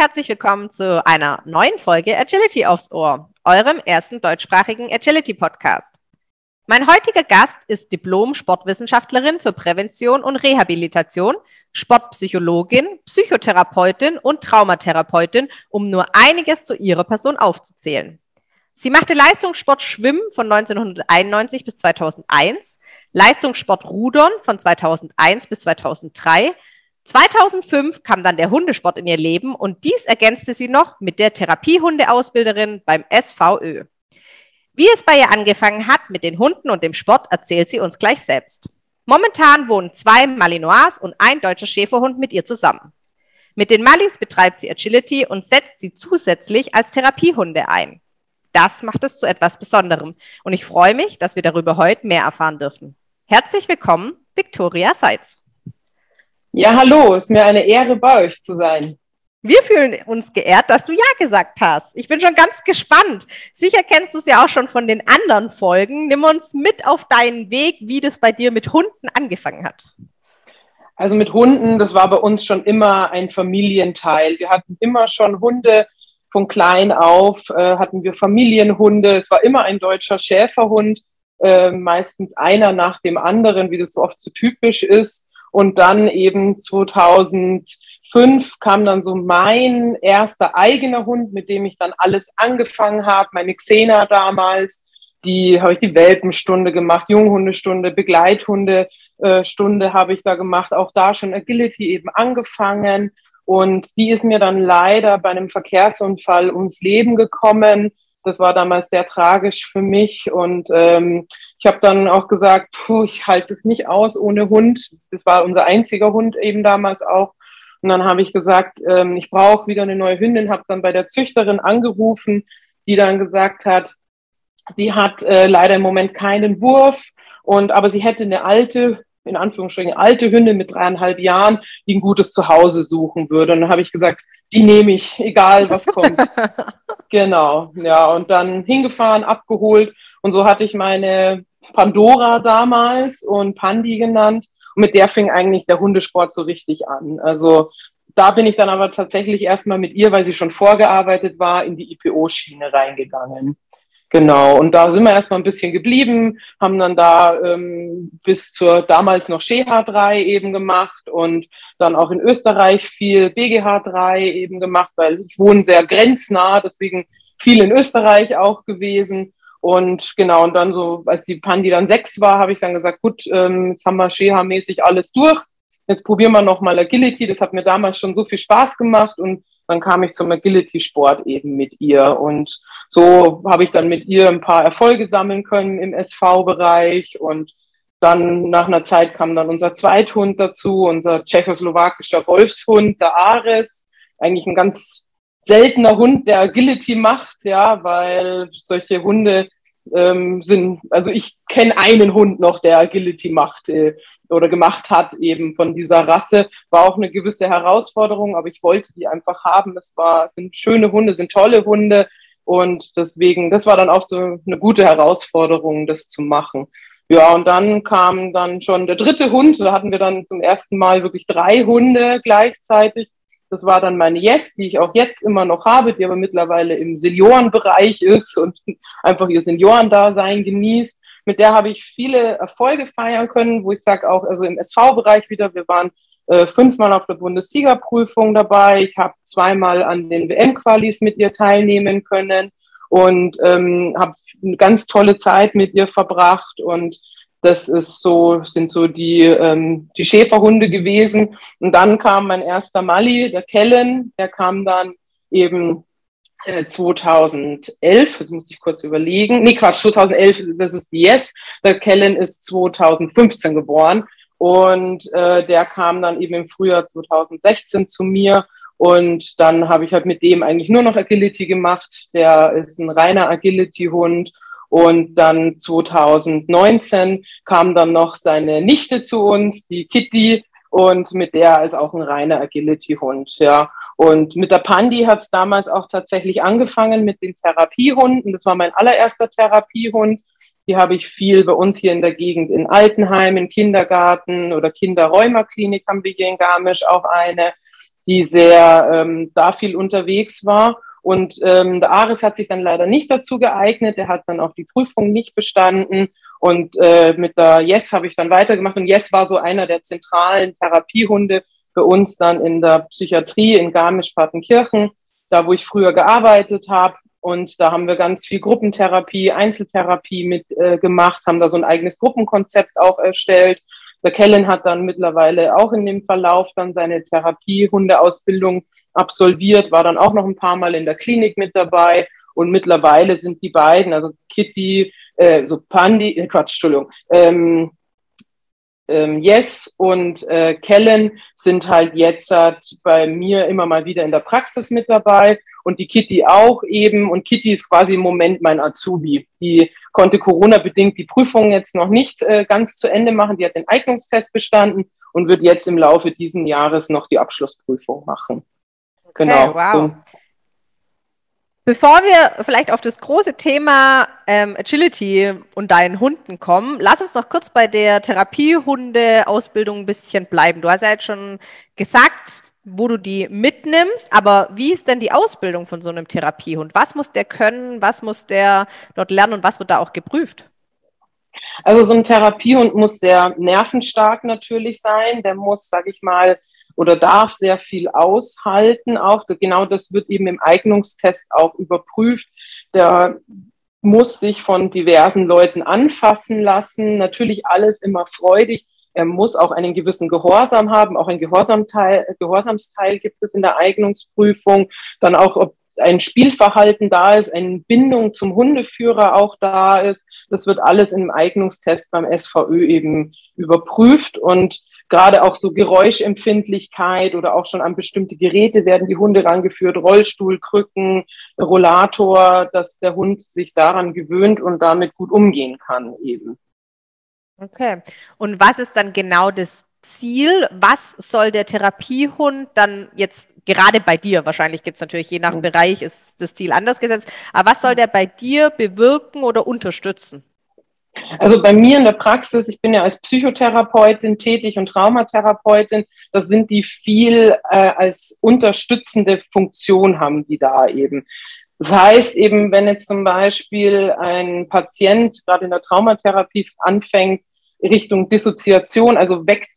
herzlich willkommen zu einer neuen Folge Agility aufs Ohr, eurem ersten deutschsprachigen Agility-Podcast. Mein heutiger Gast ist Diplom-Sportwissenschaftlerin für Prävention und Rehabilitation, Sportpsychologin, Psychotherapeutin und Traumatherapeutin, um nur einiges zu ihrer Person aufzuzählen. Sie machte Leistungssport Schwimmen von 1991 bis 2001, Leistungssport Rudern von 2001 bis 2003 2005 kam dann der Hundesport in ihr Leben und dies ergänzte sie noch mit der Therapiehundeausbilderin beim SVÖ. Wie es bei ihr angefangen hat mit den Hunden und dem Sport, erzählt sie uns gleich selbst. Momentan wohnen zwei Malinois und ein deutscher Schäferhund mit ihr zusammen. Mit den Mallis betreibt sie Agility und setzt sie zusätzlich als Therapiehunde ein. Das macht es zu etwas Besonderem und ich freue mich, dass wir darüber heute mehr erfahren dürfen. Herzlich willkommen, Victoria Seitz. Ja, hallo, es ist mir eine Ehre, bei euch zu sein. Wir fühlen uns geehrt, dass du Ja gesagt hast. Ich bin schon ganz gespannt. Sicher kennst du es ja auch schon von den anderen Folgen. Nimm uns mit auf deinen Weg, wie das bei dir mit Hunden angefangen hat. Also mit Hunden, das war bei uns schon immer ein Familienteil. Wir hatten immer schon Hunde von klein auf, äh, hatten wir Familienhunde. Es war immer ein deutscher Schäferhund, äh, meistens einer nach dem anderen, wie das so oft so typisch ist. Und dann eben 2005 kam dann so mein erster eigener Hund, mit dem ich dann alles angefangen habe. Meine Xena damals, die habe ich die Welpenstunde gemacht, Junghundestunde, Begleithundestunde äh, habe ich da gemacht. Auch da schon Agility eben angefangen. Und die ist mir dann leider bei einem Verkehrsunfall ums Leben gekommen. Das war damals sehr tragisch für mich. Und ähm, ich habe dann auch gesagt, puh, ich halte es nicht aus ohne Hund. Das war unser einziger Hund eben damals auch. Und dann habe ich gesagt, ähm, ich brauche wieder eine neue Hündin, habe dann bei der Züchterin angerufen, die dann gesagt hat, sie hat äh, leider im Moment keinen Wurf und aber sie hätte eine alte, in Anführungsstrichen alte Hündin mit dreieinhalb Jahren, die ein gutes Zuhause suchen würde. Und dann habe ich gesagt, die nehme ich, egal was kommt. genau, ja. Und dann hingefahren, abgeholt und so hatte ich meine Pandora damals und Pandi genannt. Und mit der fing eigentlich der Hundesport so richtig an. Also da bin ich dann aber tatsächlich erstmal mit ihr, weil sie schon vorgearbeitet war, in die IPO-Schiene reingegangen. Genau, und da sind wir erstmal ein bisschen geblieben, haben dann da ähm, bis zur damals noch Scheha 3 eben gemacht und dann auch in Österreich viel BGH 3 eben gemacht, weil ich wohne sehr grenznah, deswegen viel in Österreich auch gewesen und genau, und dann so, als die Pandi dann sechs war, habe ich dann gesagt, gut, ähm, jetzt haben wir Sheha-mäßig alles durch. Jetzt probieren wir nochmal Agility. Das hat mir damals schon so viel Spaß gemacht und dann kam ich zum Agility-Sport eben mit ihr. Und so habe ich dann mit ihr ein paar Erfolge sammeln können im SV-Bereich und dann nach einer Zeit kam dann unser Zweithund dazu, unser tschechoslowakischer Wolfshund, der Ares. Eigentlich ein ganz seltener Hund, der Agility macht, ja, weil solche Hunde ähm, sind, also ich kenne einen Hund noch, der Agility macht äh, oder gemacht hat, eben von dieser Rasse. War auch eine gewisse Herausforderung, aber ich wollte die einfach haben. Es war, sind schöne Hunde, sind tolle Hunde und deswegen, das war dann auch so eine gute Herausforderung, das zu machen. Ja, und dann kam dann schon der dritte Hund. Da hatten wir dann zum ersten Mal wirklich drei Hunde gleichzeitig. Das war dann meine Yes, die ich auch jetzt immer noch habe, die aber mittlerweile im Seniorenbereich ist und einfach ihr Seniorendasein genießt. Mit der habe ich viele Erfolge feiern können, wo ich sage auch, also im SV-Bereich wieder, wir waren äh, fünfmal auf der Bundessiegerprüfung dabei. Ich habe zweimal an den WM-Qualis mit ihr teilnehmen können und ähm, habe eine ganz tolle Zeit mit ihr verbracht und das ist so, sind so die, ähm, die Schäferhunde gewesen. Und dann kam mein erster Mali, der Kellen, der kam dann eben äh, 2011, jetzt muss ich kurz überlegen. Nee, Quatsch, 2011, das ist die Yes. Der Kellen ist 2015 geboren. Und äh, der kam dann eben im Frühjahr 2016 zu mir. Und dann habe ich halt mit dem eigentlich nur noch Agility gemacht. Der ist ein reiner Agility-Hund und dann 2019 kam dann noch seine Nichte zu uns, die Kitty, und mit der ist auch ein reiner Agility-Hund, ja. Und mit der Pandi hat es damals auch tatsächlich angefangen mit den Therapiehunden. Das war mein allererster Therapiehund. Die habe ich viel bei uns hier in der Gegend in Altenheim, in Kindergarten oder Kinderräumerklinik haben wir hier in Garmisch auch eine. die sehr ähm, da viel unterwegs war. Und ähm, der Aris hat sich dann leider nicht dazu geeignet. Der hat dann auch die Prüfung nicht bestanden. Und äh, mit der Yes habe ich dann weitergemacht. Und Yes war so einer der zentralen Therapiehunde für uns dann in der Psychiatrie in Garmisch-Partenkirchen, da wo ich früher gearbeitet habe. Und da haben wir ganz viel Gruppentherapie, Einzeltherapie mit äh, gemacht, haben da so ein eigenes Gruppenkonzept auch erstellt. Der Kellen hat dann mittlerweile auch in dem Verlauf dann seine Therapiehundeausbildung absolviert, war dann auch noch ein paar Mal in der Klinik mit dabei. Und mittlerweile sind die beiden, also Kitty, äh, so Pandi, äh, Quatsch, Entschuldigung, ähm, ähm, Yes und äh, Kellen sind halt jetzt bei mir immer mal wieder in der Praxis mit dabei und die Kitty auch eben. Und Kitty ist quasi im Moment mein Azubi. Die konnte Corona-bedingt die Prüfung jetzt noch nicht äh, ganz zu Ende machen. Die hat den Eignungstest bestanden und wird jetzt im Laufe diesen Jahres noch die Abschlussprüfung machen. Genau. Wow. So. Bevor wir vielleicht auf das große Thema ähm, Agility und deinen Hunden kommen, lass uns noch kurz bei der Therapiehunde-Ausbildung ein bisschen bleiben. Du hast ja jetzt schon gesagt, wo du die mitnimmst, aber wie ist denn die Ausbildung von so einem Therapiehund? Was muss der können, was muss der dort lernen und was wird da auch geprüft? Also so ein Therapiehund muss sehr nervenstark natürlich sein. Der muss, sag ich mal, oder darf sehr viel aushalten. Auch genau das wird eben im Eignungstest auch überprüft. Der muss sich von diversen Leuten anfassen lassen. Natürlich alles immer freudig. Er muss auch einen gewissen Gehorsam haben. Auch ein Gehorsamteil, Gehorsamsteil gibt es in der Eignungsprüfung. Dann auch, ob ein Spielverhalten da ist, eine Bindung zum Hundeführer auch da ist. Das wird alles im Eignungstest beim SVÖ eben überprüft und gerade auch so Geräuschempfindlichkeit oder auch schon an bestimmte Geräte werden die Hunde rangeführt, Rollstuhl, Krücken, Rollator, dass der Hund sich daran gewöhnt und damit gut umgehen kann eben. Okay. Und was ist dann genau das Ziel? Was soll der Therapiehund dann jetzt gerade bei dir, wahrscheinlich gibt es natürlich je nach Bereich ist das Ziel anders gesetzt, aber was soll der bei dir bewirken oder unterstützen? Also bei mir in der Praxis, ich bin ja als Psychotherapeutin tätig und Traumatherapeutin, das sind die viel äh, als unterstützende Funktion haben die da eben. Das heißt eben, wenn jetzt zum Beispiel ein Patient gerade in der Traumatherapie anfängt, Richtung Dissoziation, also weg,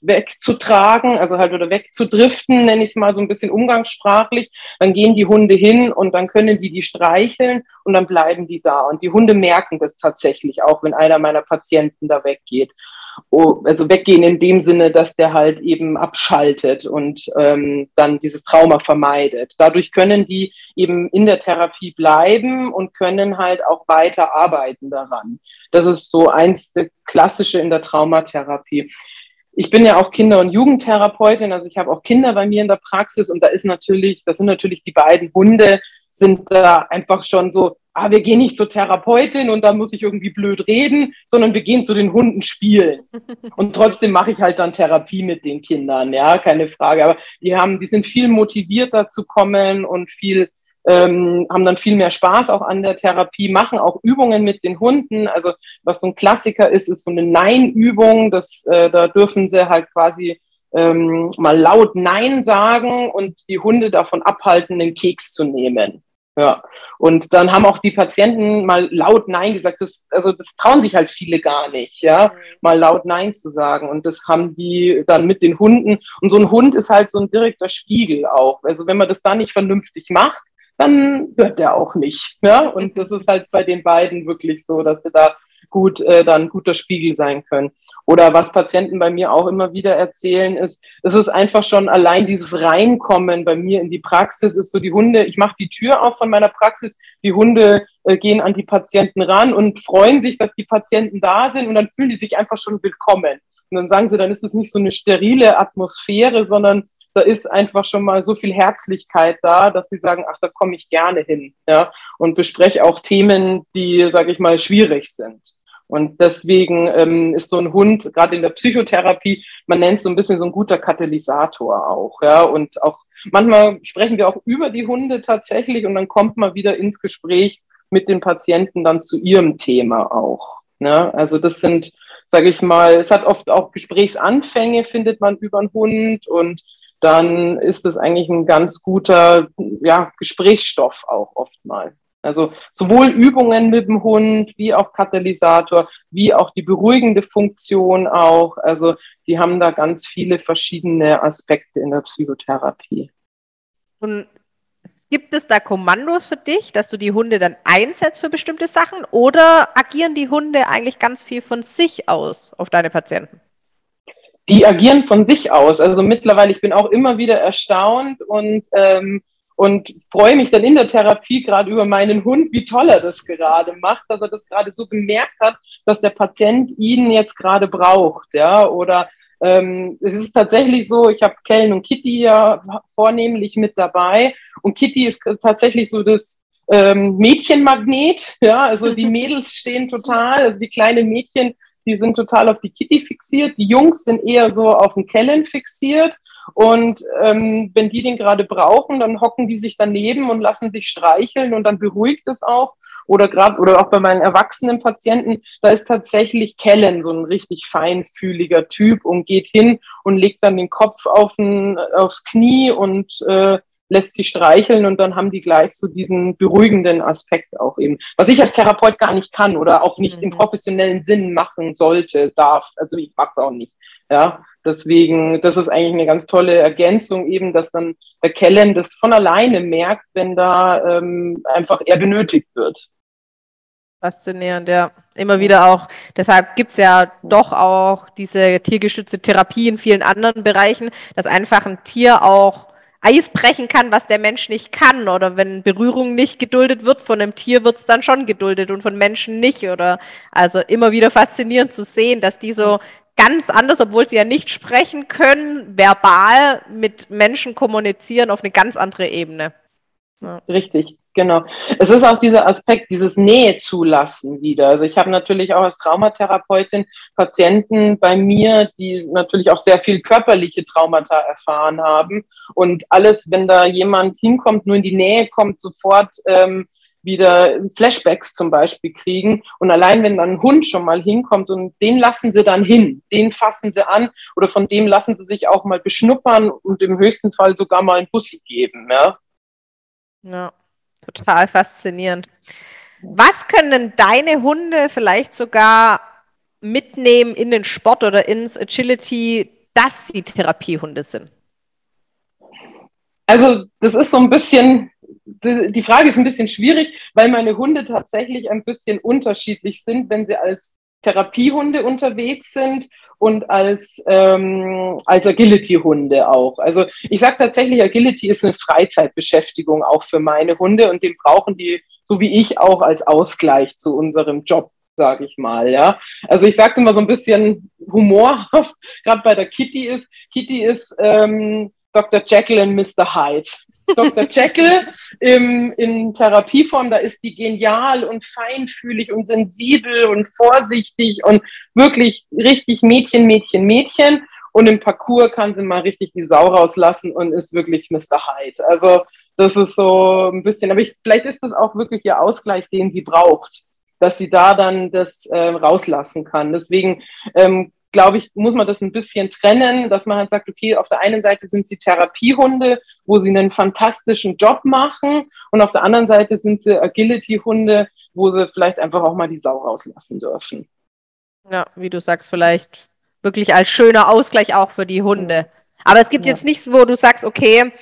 wegzutragen, also halt oder wegzudriften, nenne ich es mal so ein bisschen umgangssprachlich. Dann gehen die Hunde hin und dann können die die streicheln und dann bleiben die da. Und die Hunde merken das tatsächlich auch, wenn einer meiner Patienten da weggeht. Oh, also weggehen in dem Sinne, dass der halt eben abschaltet und ähm, dann dieses Trauma vermeidet. Dadurch können die eben in der Therapie bleiben und können halt auch weiter arbeiten daran. Das ist so eins der klassische in der Traumatherapie. Ich bin ja auch Kinder- und Jugendtherapeutin, also ich habe auch Kinder bei mir in der Praxis und da ist natürlich, das sind natürlich die beiden Hunde, sind da einfach schon so, ah, wir gehen nicht zur Therapeutin und da muss ich irgendwie blöd reden, sondern wir gehen zu den Hunden spielen. Und trotzdem mache ich halt dann Therapie mit den Kindern, ja, keine Frage. Aber die haben, die sind viel motivierter zu kommen und viel ähm, haben dann viel mehr Spaß auch an der Therapie, machen auch Übungen mit den Hunden. Also was so ein Klassiker ist, ist so eine Nein-Übung. Das, äh, da dürfen sie halt quasi ähm, mal laut Nein sagen und die Hunde davon abhalten, den Keks zu nehmen. Ja, und dann haben auch die Patienten mal laut Nein gesagt. Das, also das trauen sich halt viele gar nicht, ja, mhm. mal laut Nein zu sagen. Und das haben die dann mit den Hunden. Und so ein Hund ist halt so ein direkter Spiegel auch. Also wenn man das da nicht vernünftig macht, dann hört er auch nicht. Ja? Und das ist halt bei den beiden wirklich so, dass sie da gut äh, dann guter Spiegel sein können. Oder was Patienten bei mir auch immer wieder erzählen, ist, es ist einfach schon allein dieses Reinkommen bei mir in die Praxis, ist so die Hunde, ich mache die Tür auf von meiner Praxis, die Hunde äh, gehen an die Patienten ran und freuen sich, dass die Patienten da sind und dann fühlen die sich einfach schon willkommen. Und dann sagen sie, dann ist es nicht so eine sterile Atmosphäre, sondern da ist einfach schon mal so viel Herzlichkeit da, dass sie sagen, ach, da komme ich gerne hin, ja, und bespreche auch Themen, die, sage ich mal, schwierig sind. Und deswegen ähm, ist so ein Hund, gerade in der Psychotherapie, man nennt es so ein bisschen so ein guter Katalysator auch, ja, und auch manchmal sprechen wir auch über die Hunde tatsächlich und dann kommt man wieder ins Gespräch mit den Patienten dann zu ihrem Thema auch. Ne? Also das sind, sage ich mal, es hat oft auch Gesprächsanfänge, findet man über einen Hund und dann ist das eigentlich ein ganz guter ja, Gesprächsstoff auch oftmals. Also sowohl Übungen mit dem Hund, wie auch Katalysator, wie auch die beruhigende Funktion auch. Also die haben da ganz viele verschiedene Aspekte in der Psychotherapie. Und gibt es da Kommandos für dich, dass du die Hunde dann einsetzt für bestimmte Sachen oder agieren die Hunde eigentlich ganz viel von sich aus auf deine Patienten? Die agieren von sich aus. Also mittlerweile, ich bin auch immer wieder erstaunt und ähm, und freue mich dann in der Therapie gerade über meinen Hund, wie toll er das gerade macht, dass er das gerade so gemerkt hat, dass der Patient ihn jetzt gerade braucht, ja, oder ähm, es ist tatsächlich so, ich habe Kellen und Kitty ja vornehmlich mit dabei. Und Kitty ist tatsächlich so das ähm, Mädchenmagnet, ja, also die Mädels stehen total, also die kleinen Mädchen, die sind total auf die Kitty fixiert, die Jungs sind eher so auf den Kellen fixiert und ähm, wenn die den gerade brauchen, dann hocken die sich daneben und lassen sich streicheln und dann beruhigt es auch. Oder gerade, oder auch bei meinen erwachsenen Patienten, da ist tatsächlich Kellen so ein richtig feinfühliger Typ und geht hin und legt dann den Kopf auf ein, aufs Knie und äh, lässt sich streicheln und dann haben die gleich so diesen beruhigenden Aspekt auch eben. Was ich als Therapeut gar nicht kann oder auch nicht mhm. im professionellen Sinn machen sollte, darf. Also ich mach's auch nicht. Ja, Deswegen, das ist eigentlich eine ganz tolle Ergänzung, eben, dass dann der Kellen das von alleine merkt, wenn da ähm, einfach er benötigt wird. Faszinierend, ja. Immer wieder auch. Deshalb gibt's ja doch auch diese tiergestützte Therapie in vielen anderen Bereichen, dass einfach ein Tier auch Eis brechen kann, was der Mensch nicht kann. Oder wenn Berührung nicht geduldet wird, von einem Tier wird's dann schon geduldet und von Menschen nicht. Oder also immer wieder faszinierend zu sehen, dass die so ganz anders, obwohl sie ja nicht sprechen können, verbal mit Menschen kommunizieren auf eine ganz andere Ebene. Ja. Richtig, genau. Es ist auch dieser Aspekt, dieses Nähe zulassen wieder. Also ich habe natürlich auch als Traumatherapeutin Patienten bei mir, die natürlich auch sehr viel körperliche Traumata erfahren haben. Und alles, wenn da jemand hinkommt, nur in die Nähe kommt, sofort ähm, wieder Flashbacks zum Beispiel kriegen. Und allein wenn dann ein Hund schon mal hinkommt und den lassen sie dann hin, den fassen sie an oder von dem lassen sie sich auch mal beschnuppern und im höchsten Fall sogar mal einen Bussi geben. Ja, ja total faszinierend. Was können denn deine Hunde vielleicht sogar mitnehmen in den Sport oder ins Agility, dass sie Therapiehunde sind? Also das ist so ein bisschen die Frage ist ein bisschen schwierig, weil meine Hunde tatsächlich ein bisschen unterschiedlich sind, wenn sie als Therapiehunde unterwegs sind und als, ähm, als Agility-Hunde auch. Also ich sage tatsächlich, Agility ist eine Freizeitbeschäftigung auch für meine Hunde und den brauchen die, so wie ich auch, als Ausgleich zu unserem Job sage ich mal, ja. Also ich sage immer so ein bisschen humorhaft, gerade bei der Kitty ist, Kitty ist ähm, Dr. Jekyll und Mr. Hyde. Dr. Jekyll im, in Therapieform, da ist die genial und feinfühlig und sensibel und vorsichtig und wirklich richtig Mädchen, Mädchen, Mädchen. Und im Parcours kann sie mal richtig die Sau rauslassen und ist wirklich Mr. Hyde. Also das ist so ein bisschen, aber ich, vielleicht ist das auch wirklich ihr Ausgleich, den sie braucht, dass sie da dann das äh, rauslassen kann. Deswegen ähm, glaube ich, muss man das ein bisschen trennen, dass man halt sagt, okay, auf der einen Seite sind sie Therapiehunde, wo sie einen fantastischen Job machen und auf der anderen Seite sind sie Agility-Hunde, wo sie vielleicht einfach auch mal die Sau rauslassen dürfen. Ja, wie du sagst, vielleicht wirklich als schöner Ausgleich auch für die Hunde. Aber es gibt ja. jetzt nichts, wo du sagst, okay,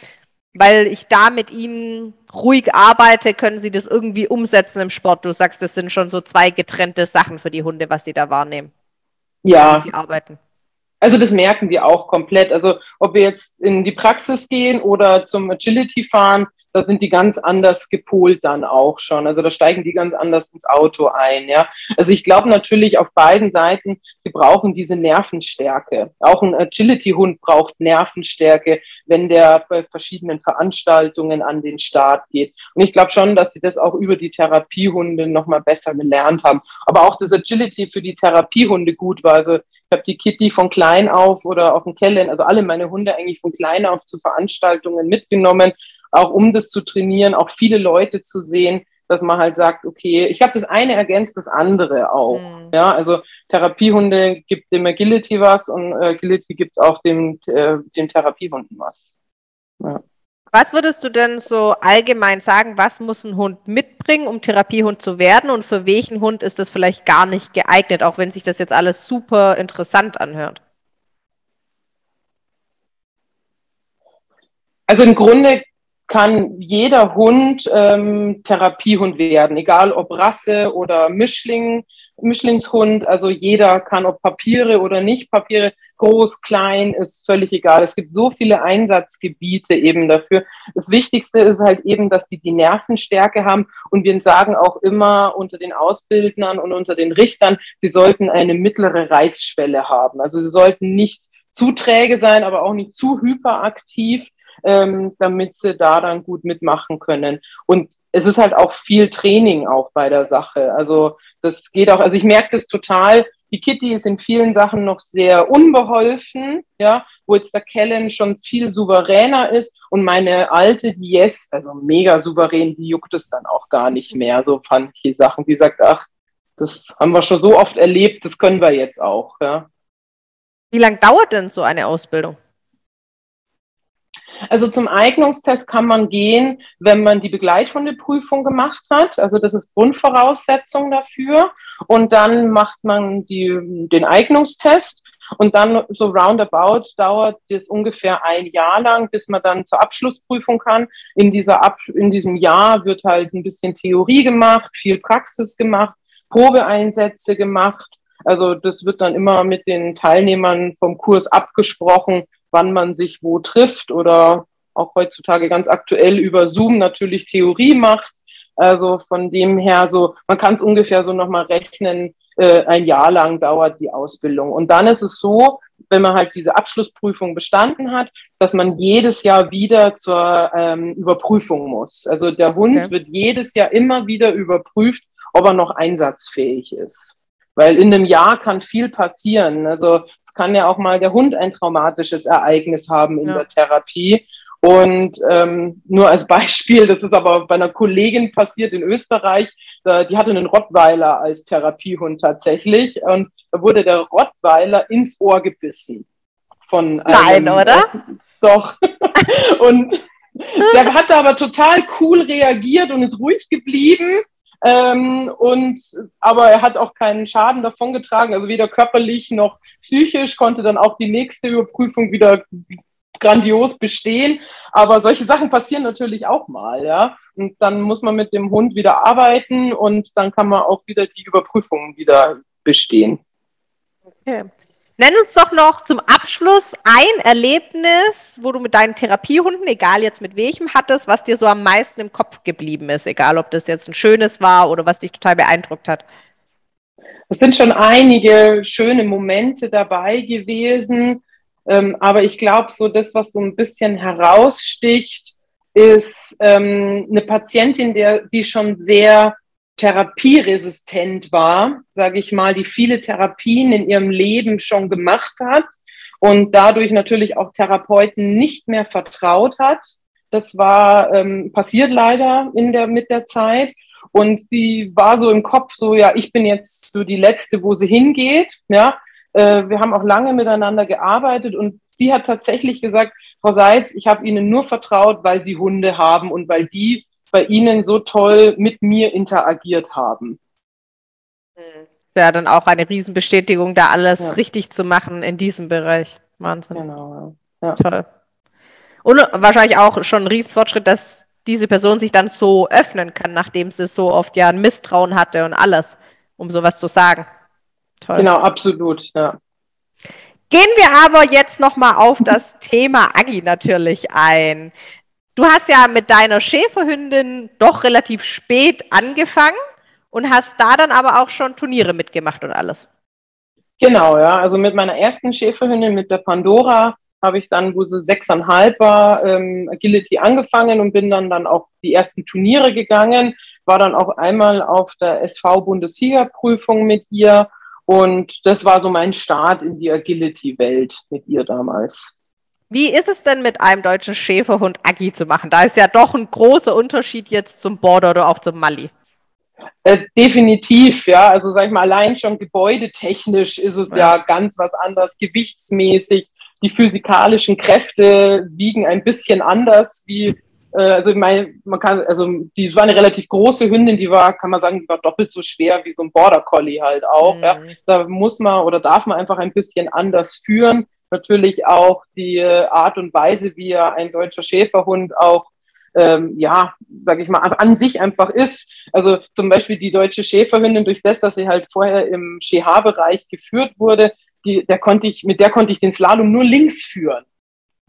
weil ich da mit ihnen ruhig arbeite, können sie das irgendwie umsetzen im Sport. Du sagst, das sind schon so zwei getrennte Sachen für die Hunde, was sie da wahrnehmen ja. sie arbeiten. Also das merken die auch komplett. Also ob wir jetzt in die Praxis gehen oder zum Agility fahren, da sind die ganz anders gepolt dann auch schon. Also da steigen die ganz anders ins Auto ein, ja. Also ich glaube natürlich auf beiden Seiten, sie brauchen diese Nervenstärke. Auch ein Agility-Hund braucht Nervenstärke, wenn der bei verschiedenen Veranstaltungen an den Start geht. Und ich glaube schon, dass sie das auch über die Therapiehunde nochmal besser gelernt haben. Aber auch das Agility für die Therapiehunde gut war. Also ich habe die Kitty von klein auf oder auch ein Kellen, also alle meine Hunde eigentlich von klein auf zu Veranstaltungen mitgenommen auch um das zu trainieren, auch viele Leute zu sehen, dass man halt sagt, okay, ich habe das eine ergänzt das andere auch. Mhm. Ja, also Therapiehunde gibt dem Agility was und äh, Agility gibt auch dem, äh, dem Therapiehunden was. Ja. Was würdest du denn so allgemein sagen, was muss ein Hund mitbringen, um Therapiehund zu werden und für welchen Hund ist das vielleicht gar nicht geeignet, auch wenn sich das jetzt alles super interessant anhört? Also im Grunde kann jeder Hund ähm, Therapiehund werden, egal ob Rasse oder Mischling. Mischlingshund, also jeder kann, ob Papiere oder nicht Papiere, groß, klein, ist völlig egal. Es gibt so viele Einsatzgebiete eben dafür. Das Wichtigste ist halt eben, dass die die Nervenstärke haben und wir sagen auch immer unter den Ausbildnern und unter den Richtern, sie sollten eine mittlere Reizschwelle haben. Also sie sollten nicht zu träge sein, aber auch nicht zu hyperaktiv ähm, damit sie da dann gut mitmachen können. Und es ist halt auch viel Training auch bei der Sache. Also das geht auch, also ich merke das total. Die Kitty ist in vielen Sachen noch sehr unbeholfen, ja, wo jetzt der Kellen schon viel souveräner ist und meine alte, die Yes, also mega souverän, die juckt es dann auch gar nicht mehr. So fand ich die Sachen, die sagt, ach, das haben wir schon so oft erlebt, das können wir jetzt auch, ja. Wie lange dauert denn so eine Ausbildung? Also zum Eignungstest kann man gehen, wenn man die Begleithundeprüfung gemacht hat. Also das ist Grundvoraussetzung dafür. Und dann macht man die, den Eignungstest. Und dann so roundabout dauert das ungefähr ein Jahr lang, bis man dann zur Abschlussprüfung kann. In, dieser Ab in diesem Jahr wird halt ein bisschen Theorie gemacht, viel Praxis gemacht, Probeeinsätze gemacht. Also das wird dann immer mit den Teilnehmern vom Kurs abgesprochen, wann man sich wo trifft oder auch heutzutage ganz aktuell über Zoom natürlich Theorie macht. Also von dem her so, man kann es ungefähr so nochmal rechnen, äh, ein Jahr lang dauert die Ausbildung. Und dann ist es so, wenn man halt diese Abschlussprüfung bestanden hat, dass man jedes Jahr wieder zur ähm, Überprüfung muss. Also der Hund okay. wird jedes Jahr immer wieder überprüft, ob er noch einsatzfähig ist. Weil in einem Jahr kann viel passieren. Also es kann ja auch mal der Hund ein traumatisches Ereignis haben in ja. der Therapie. Und ähm, nur als Beispiel, das ist aber bei einer Kollegin passiert in Österreich, da, die hatte einen Rottweiler als Therapiehund tatsächlich und da wurde der Rottweiler ins Ohr gebissen. Von einem, Nein, oder? Äh, doch. und der hat da aber total cool reagiert und ist ruhig geblieben. Ähm, und aber er hat auch keinen Schaden davongetragen, also weder körperlich noch psychisch konnte dann auch die nächste Überprüfung wieder grandios bestehen. Aber solche Sachen passieren natürlich auch mal, ja. Und dann muss man mit dem Hund wieder arbeiten und dann kann man auch wieder die Überprüfungen wieder bestehen. Okay. Nenn uns doch noch zum Abschluss ein Erlebnis, wo du mit deinen Therapiehunden, egal jetzt mit welchem, hattest, was dir so am meisten im Kopf geblieben ist, egal ob das jetzt ein schönes war oder was dich total beeindruckt hat. Es sind schon einige schöne Momente dabei gewesen, ähm, aber ich glaube, so das, was so ein bisschen heraussticht, ist ähm, eine Patientin, der, die schon sehr therapieresistent war, sage ich mal, die viele Therapien in ihrem Leben schon gemacht hat und dadurch natürlich auch Therapeuten nicht mehr vertraut hat. Das war ähm, passiert leider in der mit der Zeit und sie war so im Kopf so ja ich bin jetzt so die letzte, wo sie hingeht. Ja, äh, wir haben auch lange miteinander gearbeitet und sie hat tatsächlich gesagt, Frau Seitz, ich habe Ihnen nur vertraut, weil Sie Hunde haben und weil die bei Ihnen so toll mit mir interagiert haben. Ja, dann auch eine Riesenbestätigung, da alles ja. richtig zu machen in diesem Bereich. Wahnsinn. Genau. Ja. Toll. Und wahrscheinlich auch schon ein Riesenfortschritt, dass diese Person sich dann so öffnen kann, nachdem sie so oft ja ein Misstrauen hatte und alles, um sowas zu sagen. Toll. Genau, absolut, ja. Gehen wir aber jetzt nochmal auf das Thema Agi natürlich ein. Du hast ja mit deiner Schäferhündin doch relativ spät angefangen und hast da dann aber auch schon Turniere mitgemacht und alles. Genau, ja. Also mit meiner ersten Schäferhündin, mit der Pandora, habe ich dann, wo sie sechseinhalb war, ähm, Agility angefangen und bin dann dann auch die ersten Turniere gegangen. War dann auch einmal auf der SV-Bundessiegerprüfung mit ihr und das war so mein Start in die Agility-Welt mit ihr damals. Wie ist es denn mit einem deutschen Schäferhund Agi zu machen? Da ist ja doch ein großer Unterschied jetzt zum Border oder auch zum Mali. Äh, definitiv, ja. Also sag ich mal, allein schon gebäudetechnisch ist es ja. ja ganz was anderes, gewichtsmäßig. Die physikalischen Kräfte wiegen ein bisschen anders wie äh, also ich meine, man kann, also die war eine relativ große Hündin, die war, kann man sagen, die war doppelt so schwer wie so ein Border Collie halt auch. Mhm. Ja. Da muss man oder darf man einfach ein bisschen anders führen. Natürlich auch die äh, Art und Weise, wie ein deutscher Schäferhund auch ähm, ja, sage ich mal, an sich einfach ist. Also zum Beispiel die deutsche Schäferhündin, durch das, dass sie halt vorher im SCH-Bereich geführt wurde, die, der konnte ich, mit der konnte ich den Slalom nur links führen.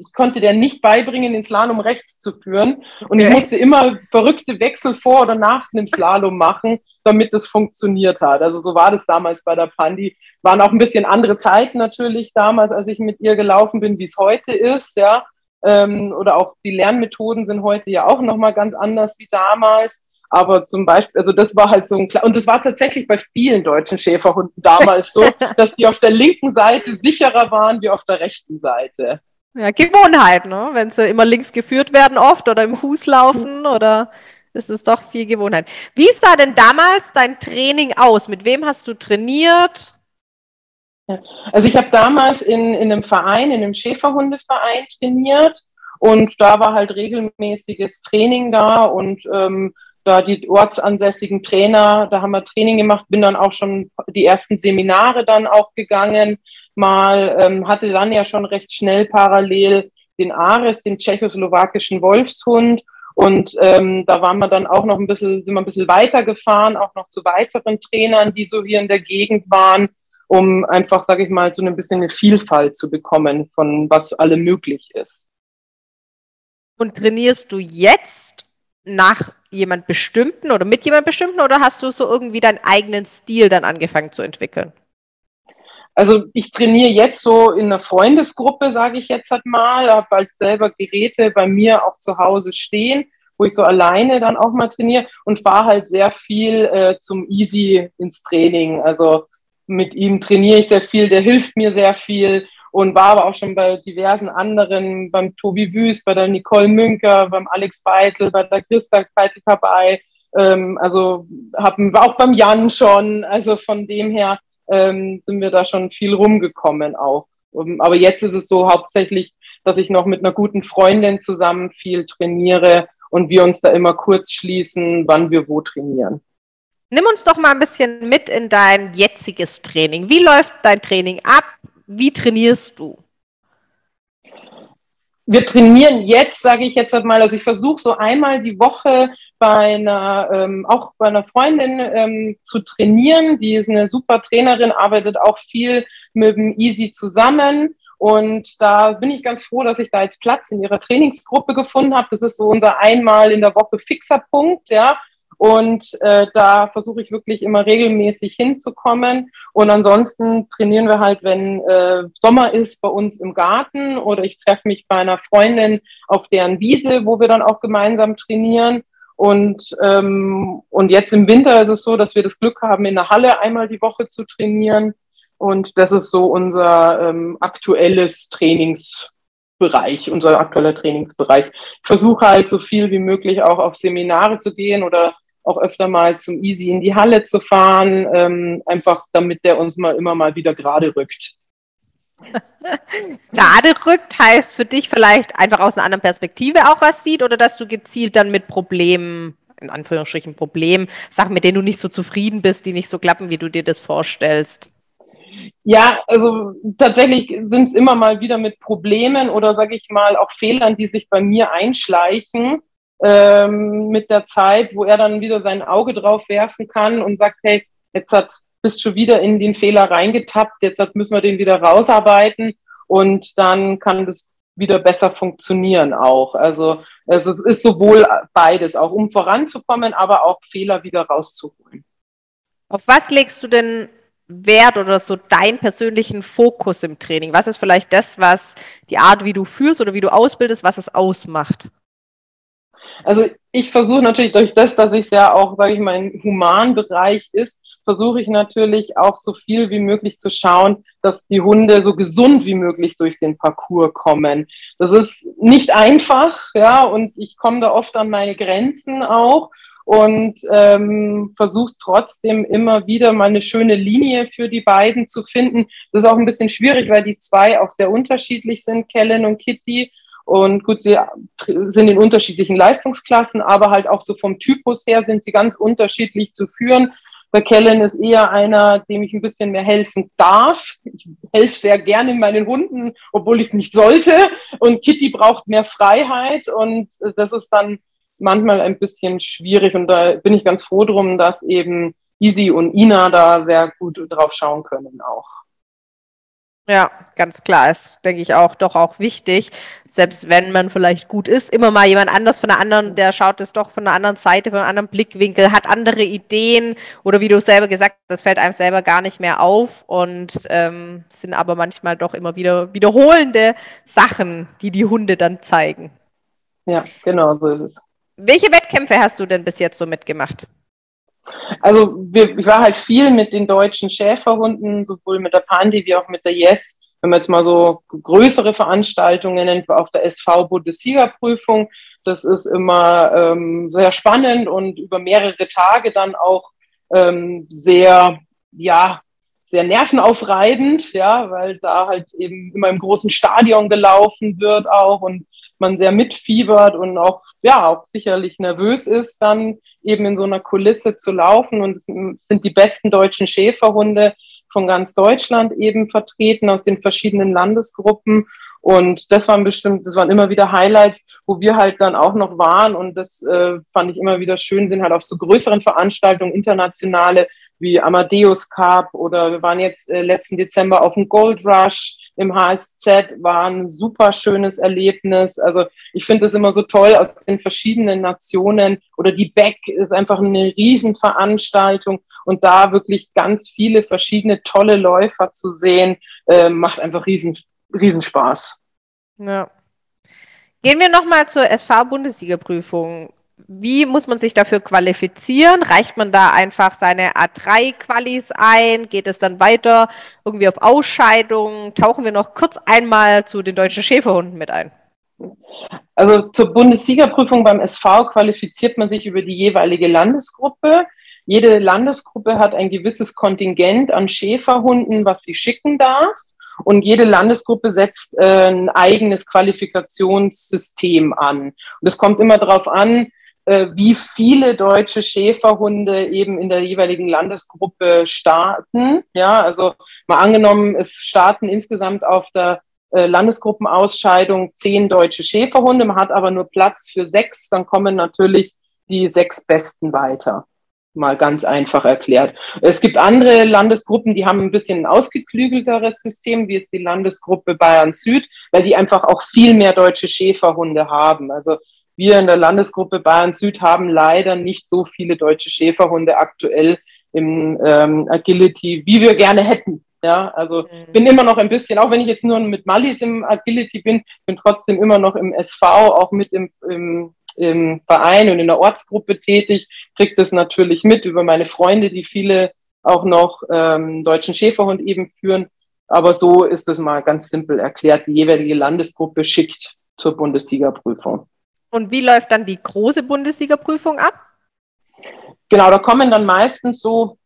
Ich konnte der nicht beibringen, den Slalom rechts zu führen. Und okay. ich musste immer verrückte Wechsel vor oder nach einem Slalom machen, damit das funktioniert hat. Also so war das damals bei der Pandi. Waren auch ein bisschen andere Zeiten natürlich damals, als ich mit ihr gelaufen bin, wie es heute ist, ja. Ähm, oder auch die Lernmethoden sind heute ja auch nochmal ganz anders wie damals. Aber zum Beispiel, also das war halt so ein, und das war tatsächlich bei vielen deutschen Schäferhunden damals so, dass die auf der linken Seite sicherer waren wie auf der rechten Seite. Ja, Gewohnheit, ne? Wenn sie immer links geführt werden oft oder im Fuß laufen oder ist es doch viel Gewohnheit. Wie sah denn damals dein Training aus? Mit wem hast du trainiert? Also ich habe damals in, in einem Verein, in einem Schäferhundeverein trainiert und da war halt regelmäßiges Training da und ähm, da die ortsansässigen Trainer, da haben wir Training gemacht, bin dann auch schon die ersten Seminare dann auch gegangen mal, ähm, hatte dann ja schon recht schnell parallel den Ares, den tschechoslowakischen Wolfshund. Und ähm, da waren wir dann auch noch ein bisschen, sind wir ein bisschen weitergefahren, auch noch zu weiteren Trainern, die so hier in der Gegend waren, um einfach, sage ich mal, so ein bisschen eine Vielfalt zu bekommen, von was alle möglich ist. Und trainierst du jetzt nach jemand Bestimmten oder mit jemand Bestimmten oder hast du so irgendwie deinen eigenen Stil dann angefangen zu entwickeln? Also ich trainiere jetzt so in einer Freundesgruppe, sage ich jetzt halt mal, habe bald selber Geräte bei mir auch zu Hause stehen, wo ich so alleine dann auch mal trainiere und fahre halt sehr viel äh, zum Easy ins Training. Also mit ihm trainiere ich sehr viel, der hilft mir sehr viel und war aber auch schon bei diversen anderen, beim Tobi Wüst, bei der Nicole Münker, beim Alex Beitel, bei der Christa Beitel dabei. Ähm, also hab, war auch beim Jan schon. Also von dem her ähm, sind wir da schon viel rumgekommen auch. Um, aber jetzt ist es so hauptsächlich, dass ich noch mit einer guten Freundin zusammen viel trainiere und wir uns da immer kurz schließen, wann wir wo trainieren. Nimm uns doch mal ein bisschen mit in dein jetziges Training. Wie läuft dein Training ab? Wie trainierst du? Wir trainieren jetzt, sage ich jetzt mal, also ich versuche so einmal die Woche bei einer, ähm, auch bei einer Freundin ähm, zu trainieren. Die ist eine super Trainerin, arbeitet auch viel mit dem Easy zusammen. Und da bin ich ganz froh, dass ich da jetzt Platz in ihrer Trainingsgruppe gefunden habe. Das ist so unser einmal in der Woche fixer Punkt, ja. Und äh, da versuche ich wirklich immer regelmäßig hinzukommen. Und ansonsten trainieren wir halt, wenn äh, Sommer ist, bei uns im Garten oder ich treffe mich bei einer Freundin auf deren Wiese, wo wir dann auch gemeinsam trainieren. Und, ähm, und jetzt im Winter ist es so, dass wir das Glück haben, in der Halle einmal die Woche zu trainieren. Und das ist so unser ähm, aktuelles Trainingsbereich, unser aktueller Trainingsbereich. Ich versuche halt so viel wie möglich auch auf Seminare zu gehen oder auch öfter mal zum Easy in die Halle zu fahren, ähm, einfach damit der uns mal immer mal wieder gerade rückt. Gerade rückt heißt für dich vielleicht einfach aus einer anderen Perspektive auch was sieht oder dass du gezielt dann mit Problemen, in Anführungsstrichen Problemen, Sachen, mit denen du nicht so zufrieden bist, die nicht so klappen, wie du dir das vorstellst? Ja, also tatsächlich sind es immer mal wieder mit Problemen oder sage ich mal auch Fehlern, die sich bei mir einschleichen ähm, mit der Zeit, wo er dann wieder sein Auge drauf werfen kann und sagt, hey, jetzt hat bist schon wieder in den Fehler reingetappt, jetzt müssen wir den wieder rausarbeiten und dann kann das wieder besser funktionieren auch. Also, also es ist sowohl beides, auch um voranzukommen, aber auch Fehler wieder rauszuholen. Auf was legst du denn Wert oder so deinen persönlichen Fokus im Training? Was ist vielleicht das, was die Art, wie du führst oder wie du ausbildest, was es ausmacht? Also ich versuche natürlich durch das, dass ich es ja auch, sage ich mal, im Humanbereich ist, versuche ich natürlich auch so viel wie möglich zu schauen, dass die Hunde so gesund wie möglich durch den Parcours kommen. Das ist nicht einfach, ja, und ich komme da oft an meine Grenzen auch. und ähm, versuchst trotzdem immer wieder mal eine schöne Linie für die beiden zu finden. Das ist auch ein bisschen schwierig, weil die zwei auch sehr unterschiedlich sind, Kellen und Kitty. Und gut, sie sind in unterschiedlichen Leistungsklassen, aber halt auch so vom Typus her sind sie ganz unterschiedlich zu führen. Bei Kellen ist eher einer, dem ich ein bisschen mehr helfen darf. Ich helfe sehr gerne meinen Hunden, obwohl ich es nicht sollte. Und Kitty braucht mehr Freiheit und das ist dann manchmal ein bisschen schwierig und da bin ich ganz froh drum, dass eben Easy und Ina da sehr gut drauf schauen können auch. Ja, ganz klar ist, denke ich auch, doch auch wichtig, selbst wenn man vielleicht gut ist, immer mal jemand anders von der anderen, der schaut es doch von einer anderen Seite, von einem anderen Blickwinkel, hat andere Ideen oder wie du selber gesagt hast, das fällt einem selber gar nicht mehr auf und ähm, sind aber manchmal doch immer wieder wiederholende Sachen, die die Hunde dann zeigen. Ja, genau so ist es. Welche Wettkämpfe hast du denn bis jetzt so mitgemacht? Also wir, ich war halt viel mit den deutschen Schäferhunden, sowohl mit der Pandi wie auch mit der Yes. Wenn man jetzt mal so größere Veranstaltungen nennt, auf der SV-Bundessiegerprüfung. Das ist immer ähm, sehr spannend und über mehrere Tage dann auch ähm, sehr, ja, sehr nervenaufreibend, ja, weil da halt eben immer im großen Stadion gelaufen wird auch und man sehr mitfiebert und auch, ja, auch sicherlich nervös ist, dann eben in so einer Kulisse zu laufen. Und es sind die besten deutschen Schäferhunde von ganz Deutschland eben vertreten aus den verschiedenen Landesgruppen. Und das waren bestimmt, das waren immer wieder Highlights, wo wir halt dann auch noch waren. Und das äh, fand ich immer wieder schön, sind halt auch so größeren Veranstaltungen, internationale, wie Amadeus Cup oder wir waren jetzt äh, letzten Dezember auf dem Gold Rush im HSZ, war ein super schönes Erlebnis. Also ich finde es immer so toll aus den verschiedenen Nationen oder die Beck ist einfach eine Riesenveranstaltung und da wirklich ganz viele verschiedene tolle Läufer zu sehen, äh, macht einfach riesen, riesen. Ja. Gehen wir nochmal zur SV-Bundesliga-Prüfung. Wie muss man sich dafür qualifizieren? Reicht man da einfach seine A3-Qualis ein? Geht es dann weiter irgendwie auf Ausscheidungen? Tauchen wir noch kurz einmal zu den deutschen Schäferhunden mit ein. Also zur Bundesliga-Prüfung beim SV qualifiziert man sich über die jeweilige Landesgruppe. Jede Landesgruppe hat ein gewisses Kontingent an Schäferhunden, was sie schicken darf. Und jede Landesgruppe setzt äh, ein eigenes Qualifikationssystem an. Und es kommt immer darauf an, äh, wie viele deutsche Schäferhunde eben in der jeweiligen Landesgruppe starten. Ja, also mal angenommen, es starten insgesamt auf der äh, Landesgruppenausscheidung zehn deutsche Schäferhunde, man hat aber nur Platz für sechs, dann kommen natürlich die sechs Besten weiter. Mal ganz einfach erklärt. Es gibt andere Landesgruppen, die haben ein bisschen ein ausgeklügelteres System, wie jetzt die Landesgruppe Bayern Süd, weil die einfach auch viel mehr deutsche Schäferhunde haben. Also wir in der Landesgruppe Bayern Süd haben leider nicht so viele deutsche Schäferhunde aktuell im ähm, Agility, wie wir gerne hätten. Ja, also mhm. bin immer noch ein bisschen, auch wenn ich jetzt nur mit Mallis im Agility bin, bin trotzdem immer noch im SV, auch mit im, im, im Verein und in der Ortsgruppe tätig, kriegt das natürlich mit über meine Freunde, die viele auch noch ähm, deutschen Schäferhund eben führen. Aber so ist es mal ganz simpel erklärt. Die jeweilige Landesgruppe schickt zur Bundessiegerprüfung. Und wie läuft dann die große Bundesliga-Prüfung ab? Genau, da kommen dann meistens so,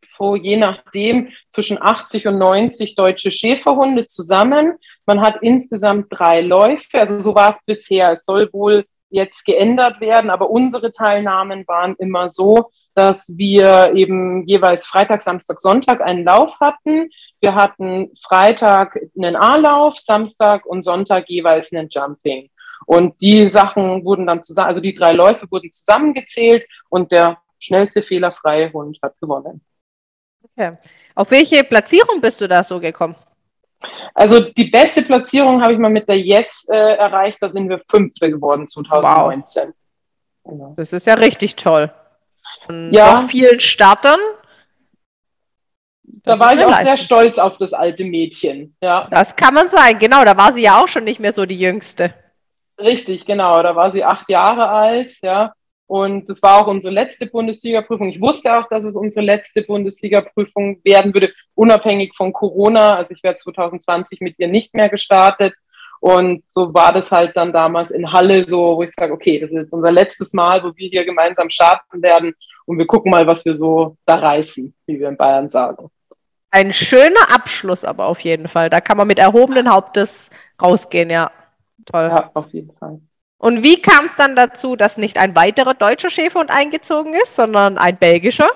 je nachdem zwischen 80 und 90 deutsche Schäferhunde zusammen. Man hat insgesamt drei Läufe, also so war es bisher. Es soll wohl jetzt geändert werden, aber unsere Teilnahmen waren immer so, dass wir eben jeweils Freitag, Samstag, Sonntag einen Lauf hatten. Wir hatten Freitag einen A-Lauf, Samstag und Sonntag jeweils einen Jumping. Und die Sachen wurden dann zusammen, also die drei Läufe wurden zusammengezählt und der schnellste fehlerfreie Hund hat gewonnen. Okay. Auf welche Platzierung bist du da so gekommen? Also die beste Platzierung habe ich mal mit der Yes äh, erreicht. Da sind wir Fünfte geworden 2019. Wow. Genau. Das ist ja richtig toll. Von ja. vielen Startern. Das da war ich auch Leistung. sehr stolz auf das alte Mädchen. Ja. Das kann man sein. Genau, da war sie ja auch schon nicht mehr so die Jüngste. Richtig, genau. Da war sie acht Jahre alt, ja. Und das war auch unsere letzte Bundesliga-Prüfung. Ich wusste auch, dass es unsere letzte Bundesliga-Prüfung werden würde, unabhängig von Corona. Also ich werde 2020 mit ihr nicht mehr gestartet. Und so war das halt dann damals in Halle so, wo ich sage, okay, das ist jetzt unser letztes Mal, wo wir hier gemeinsam starten werden und wir gucken mal, was wir so da reißen, wie wir in Bayern sagen. Ein schöner Abschluss aber auf jeden Fall. Da kann man mit erhobenen Hauptes rausgehen, ja. Toll. Ja, auf jeden Fall. Und wie kam es dann dazu, dass nicht ein weiterer deutscher Schäferhund eingezogen ist, sondern ein belgischer?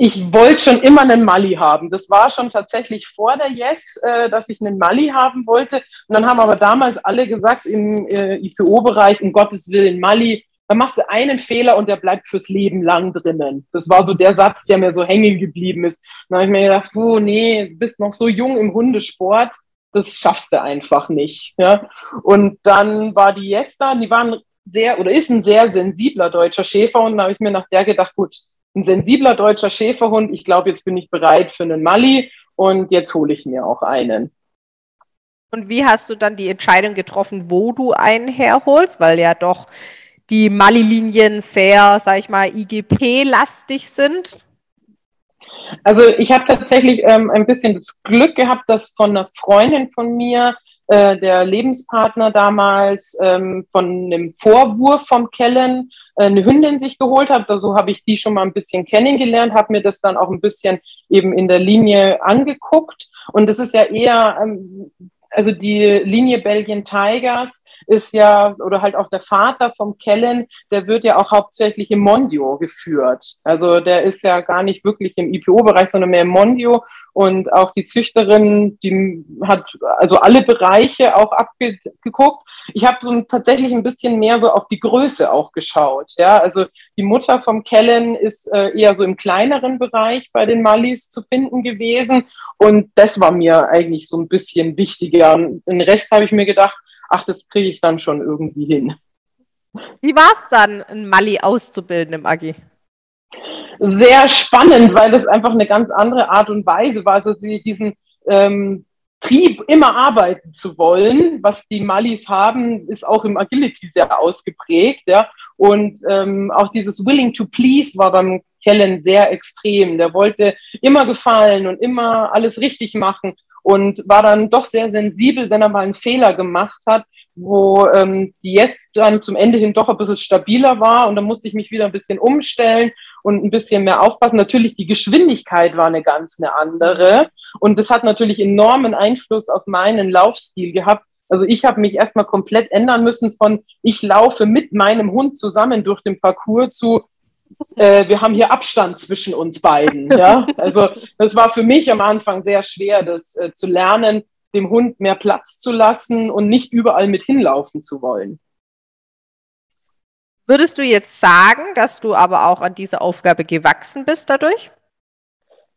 Ich wollte schon immer einen Mali haben. Das war schon tatsächlich vor der Yes, äh, dass ich einen Mali haben wollte. Und dann haben aber damals alle gesagt im äh, IPO-Bereich, um Gottes Willen, Mali, da machst du einen Fehler und der bleibt fürs Leben lang drinnen. Das war so der Satz, der mir so hängen geblieben ist. Dann habe ich mir gedacht, oh nee, du bist noch so jung im Hundesport das schaffst du einfach nicht. Ja? Und dann war die Jester, die waren sehr oder ist ein sehr sensibler deutscher Schäferhund. Da habe ich mir nach der gedacht, gut, ein sensibler deutscher Schäferhund, ich glaube, jetzt bin ich bereit für einen Mali und jetzt hole ich mir auch einen. Und wie hast du dann die Entscheidung getroffen, wo du einen herholst? Weil ja doch die Mali-Linien sehr, sag ich mal, IGP-lastig sind. Also ich habe tatsächlich ähm, ein bisschen das Glück gehabt, dass von einer Freundin von mir äh, der Lebenspartner damals ähm, von einem Vorwurf vom Kellen äh, eine Hündin sich geholt hat. Also habe ich die schon mal ein bisschen kennengelernt, habe mir das dann auch ein bisschen eben in der Linie angeguckt. Und das ist ja eher ähm, also die Linie Belgian Tigers ist ja, oder halt auch der Vater vom Kellen, der wird ja auch hauptsächlich im Mondio geführt. Also der ist ja gar nicht wirklich im IPO-Bereich, sondern mehr im Mondio. Und auch die Züchterin, die hat also alle Bereiche auch abgeguckt. Ich habe so tatsächlich ein bisschen mehr so auf die Größe auch geschaut. Ja, also die Mutter vom Kellen ist äh, eher so im kleineren Bereich bei den Mallis zu finden gewesen. Und das war mir eigentlich so ein bisschen wichtiger. Den Rest habe ich mir gedacht, ach, das kriege ich dann schon irgendwie hin. Wie war es dann, ein Mali auszubilden im Agi? Sehr spannend, weil das einfach eine ganz andere Art und Weise war. Also sie diesen ähm, Trieb, immer arbeiten zu wollen, was die Malis haben, ist auch im Agility sehr ausgeprägt. Ja? Und ähm, auch dieses Willing to Please war beim Kellen sehr extrem. Der wollte immer gefallen und immer alles richtig machen und war dann doch sehr sensibel, wenn er mal einen Fehler gemacht hat, wo ähm, die Yes dann zum Ende hin doch ein bisschen stabiler war und dann musste ich mich wieder ein bisschen umstellen und ein bisschen mehr aufpassen. Natürlich die Geschwindigkeit war eine ganz eine andere und das hat natürlich enormen Einfluss auf meinen Laufstil gehabt. Also ich habe mich erstmal komplett ändern müssen von ich laufe mit meinem Hund zusammen durch den Parcours zu äh, wir haben hier Abstand zwischen uns beiden. Ja? Also das war für mich am Anfang sehr schwer, das äh, zu lernen, dem Hund mehr Platz zu lassen und nicht überall mit hinlaufen zu wollen. Würdest du jetzt sagen, dass du aber auch an dieser Aufgabe gewachsen bist dadurch?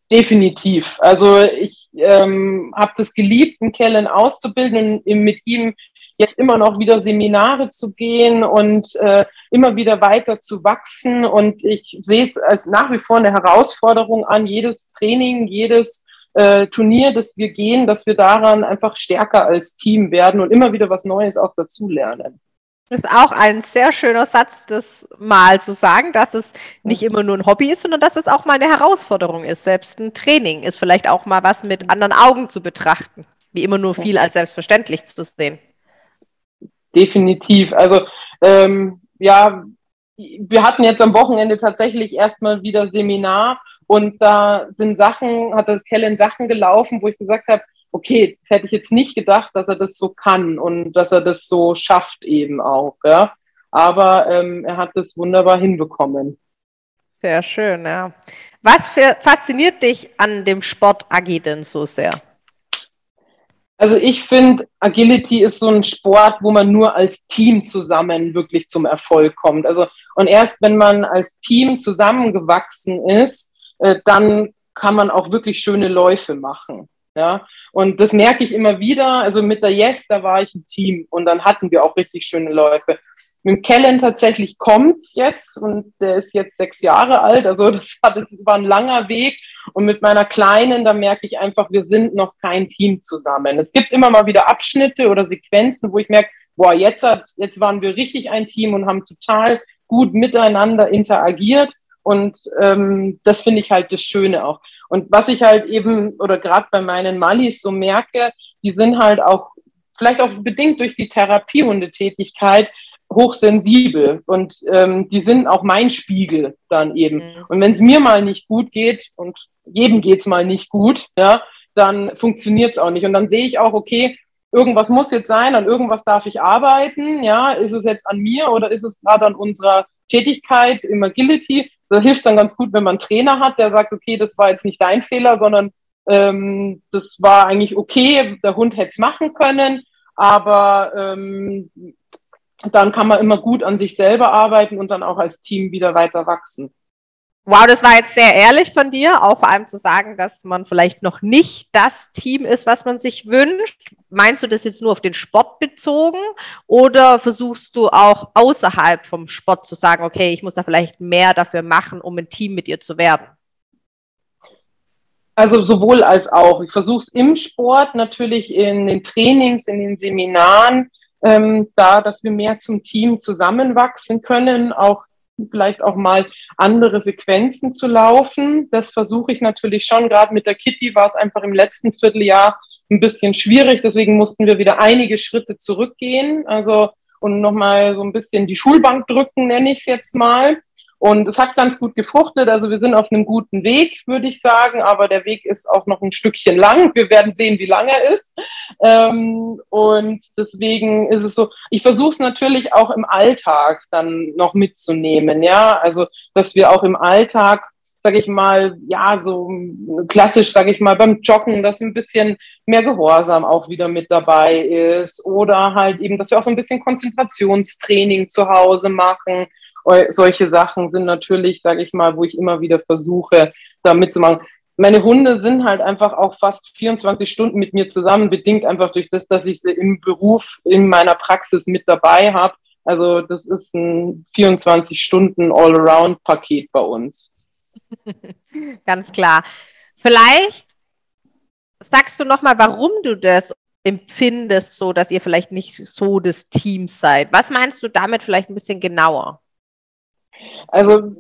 Definitiv. Also ich ähm, habe das geliebt, einen Kellen auszubilden und mit ihm jetzt immer noch wieder Seminare zu gehen und äh, immer wieder weiter zu wachsen. Und ich sehe es als nach wie vor eine Herausforderung an, jedes Training, jedes äh, Turnier, das wir gehen, dass wir daran einfach stärker als Team werden und immer wieder was Neues auch dazulernen. Das ist auch ein sehr schöner Satz, das mal zu sagen, dass es nicht immer nur ein Hobby ist, sondern dass es auch mal eine Herausforderung ist. Selbst ein Training ist vielleicht auch mal was mit anderen Augen zu betrachten, wie immer nur viel als selbstverständlich zu sehen definitiv. Also ähm, ja, wir hatten jetzt am Wochenende tatsächlich erstmal wieder Seminar und da sind Sachen, hat das Kellen Sachen gelaufen, wo ich gesagt habe, okay, das hätte ich jetzt nicht gedacht, dass er das so kann und dass er das so schafft eben auch. Ja. Aber ähm, er hat das wunderbar hinbekommen. Sehr schön, ja. Was für, fasziniert dich an dem Sport Agi denn so sehr? Also ich finde, Agility ist so ein Sport, wo man nur als Team zusammen wirklich zum Erfolg kommt. Also und erst wenn man als Team zusammengewachsen ist, äh, dann kann man auch wirklich schöne Läufe machen. Ja, und das merke ich immer wieder. Also mit der Yes, da war ich ein Team und dann hatten wir auch richtig schöne Läufe. Mit dem Kellen tatsächlich kommt's jetzt und der ist jetzt sechs Jahre alt. Also das, hat, das war ein langer Weg. Und mit meiner Kleinen, da merke ich einfach, wir sind noch kein Team zusammen. Es gibt immer mal wieder Abschnitte oder Sequenzen, wo ich merke, boah, jetzt, hat, jetzt waren wir richtig ein Team und haben total gut miteinander interagiert. Und ähm, das finde ich halt das Schöne auch. Und was ich halt eben, oder gerade bei meinen Malis so merke, die sind halt auch vielleicht auch bedingt durch die Therapiehundetätigkeit hochsensibel und ähm, die sind auch mein Spiegel dann eben. Mhm. Und wenn es mir mal nicht gut geht und jedem geht's mal nicht gut, ja, dann funktioniert's auch nicht. Und dann sehe ich auch, okay, irgendwas muss jetzt sein, an irgendwas darf ich arbeiten, ja, ist es jetzt an mir oder ist es gerade an unserer Tätigkeit im Agility? Da hilft dann ganz gut, wenn man einen Trainer hat, der sagt, okay, das war jetzt nicht dein Fehler, sondern ähm, das war eigentlich okay, der Hund hätte es machen können, aber ähm, dann kann man immer gut an sich selber arbeiten und dann auch als Team wieder weiter wachsen. Wow, das war jetzt sehr ehrlich von dir, auch vor allem zu sagen, dass man vielleicht noch nicht das Team ist, was man sich wünscht. Meinst du das jetzt nur auf den Sport bezogen oder versuchst du auch außerhalb vom Sport zu sagen, okay, ich muss da vielleicht mehr dafür machen, um ein Team mit ihr zu werden? Also sowohl als auch. Ich versuche es im Sport, natürlich in den Trainings, in den Seminaren, ähm, da, dass wir mehr zum Team zusammenwachsen können, auch vielleicht auch mal andere Sequenzen zu laufen. Das versuche ich natürlich schon. Gerade mit der Kitty war es einfach im letzten Vierteljahr ein bisschen schwierig. Deswegen mussten wir wieder einige Schritte zurückgehen. Also und nochmal so ein bisschen die Schulbank drücken, nenne ich es jetzt mal. Und es hat ganz gut gefruchtet. Also wir sind auf einem guten Weg, würde ich sagen. Aber der Weg ist auch noch ein Stückchen lang. Wir werden sehen, wie lang er ist. Ähm, und deswegen ist es so, ich versuche es natürlich auch im Alltag dann noch mitzunehmen. Ja, also, dass wir auch im Alltag sage ich mal, ja, so klassisch, sage ich mal, beim Joggen, dass ein bisschen mehr Gehorsam auch wieder mit dabei ist oder halt eben, dass wir auch so ein bisschen Konzentrationstraining zu Hause machen solche Sachen sind natürlich, sage ich mal, wo ich immer wieder versuche, da mitzumachen. Meine Hunde sind halt einfach auch fast 24 Stunden mit mir zusammen, bedingt einfach durch das, dass ich sie im Beruf, in meiner Praxis mit dabei habe. Also das ist ein 24 Stunden All-Around-Paket bei uns. Ganz klar. Vielleicht sagst du nochmal, warum du das empfindest, so dass ihr vielleicht nicht so das Team seid. Was meinst du damit vielleicht ein bisschen genauer? Also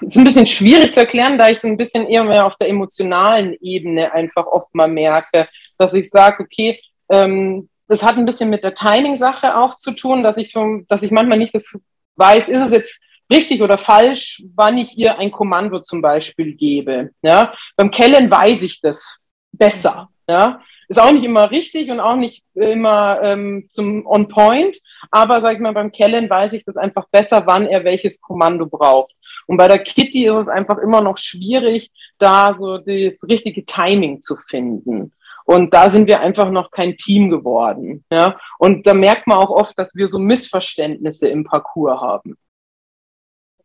ist ein bisschen schwierig zu erklären, da ich es ein bisschen eher mehr auf der emotionalen Ebene einfach oft mal merke, dass ich sage, okay, ähm, das hat ein bisschen mit der Timing-Sache auch zu tun, dass ich schon, dass ich manchmal nicht das weiß, ist es jetzt richtig oder falsch, wann ich ihr ein Kommando zum Beispiel gebe. Ja? Beim Kellen weiß ich das besser. Ja? Ist auch nicht immer richtig und auch nicht immer ähm, zum On Point, aber sag ich mal, beim Kellen weiß ich das einfach besser, wann er welches Kommando braucht. Und bei der Kitty ist es einfach immer noch schwierig, da so das richtige Timing zu finden. Und da sind wir einfach noch kein Team geworden. Ja? Und da merkt man auch oft, dass wir so Missverständnisse im Parcours haben.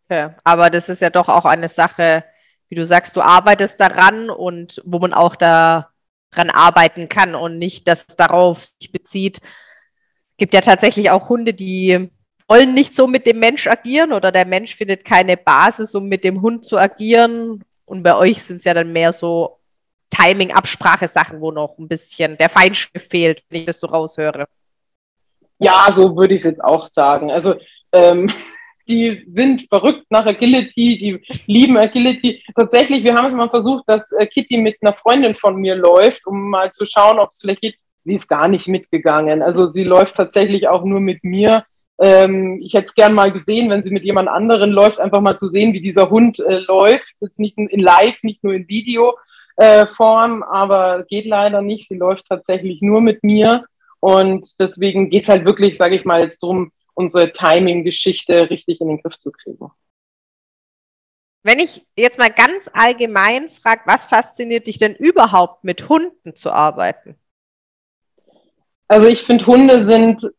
Okay. Aber das ist ja doch auch eine Sache, wie du sagst, du arbeitest daran und wo man auch da dran arbeiten kann und nicht, dass es darauf sich bezieht. Es gibt ja tatsächlich auch Hunde, die wollen nicht so mit dem Mensch agieren oder der Mensch findet keine Basis, um mit dem Hund zu agieren. Und bei euch sind es ja dann mehr so Timing, Absprache, Sachen, wo noch ein bisschen der Feinschliff fehlt, wenn ich das so raushöre. Ja, so würde ich es jetzt auch sagen. Also ähm, die sind verrückt nach Agility, die lieben Agility. Tatsächlich, wir haben es mal versucht, dass äh, Kitty mit einer Freundin von mir läuft, um mal zu schauen, ob es vielleicht geht. Sie ist gar nicht mitgegangen. Also sie läuft tatsächlich auch nur mit mir. Ähm, ich hätte es gern mal gesehen, wenn sie mit jemand anderen läuft, einfach mal zu sehen, wie dieser Hund äh, läuft. Jetzt nicht in live, nicht nur in Videoform, äh, aber geht leider nicht. Sie läuft tatsächlich nur mit mir. Und deswegen geht's halt wirklich, sage ich mal, jetzt darum, unsere Timing-Geschichte richtig in den Griff zu kriegen. Wenn ich jetzt mal ganz allgemein frage, was fasziniert dich denn überhaupt mit Hunden zu arbeiten? Also ich finde, Hunde sind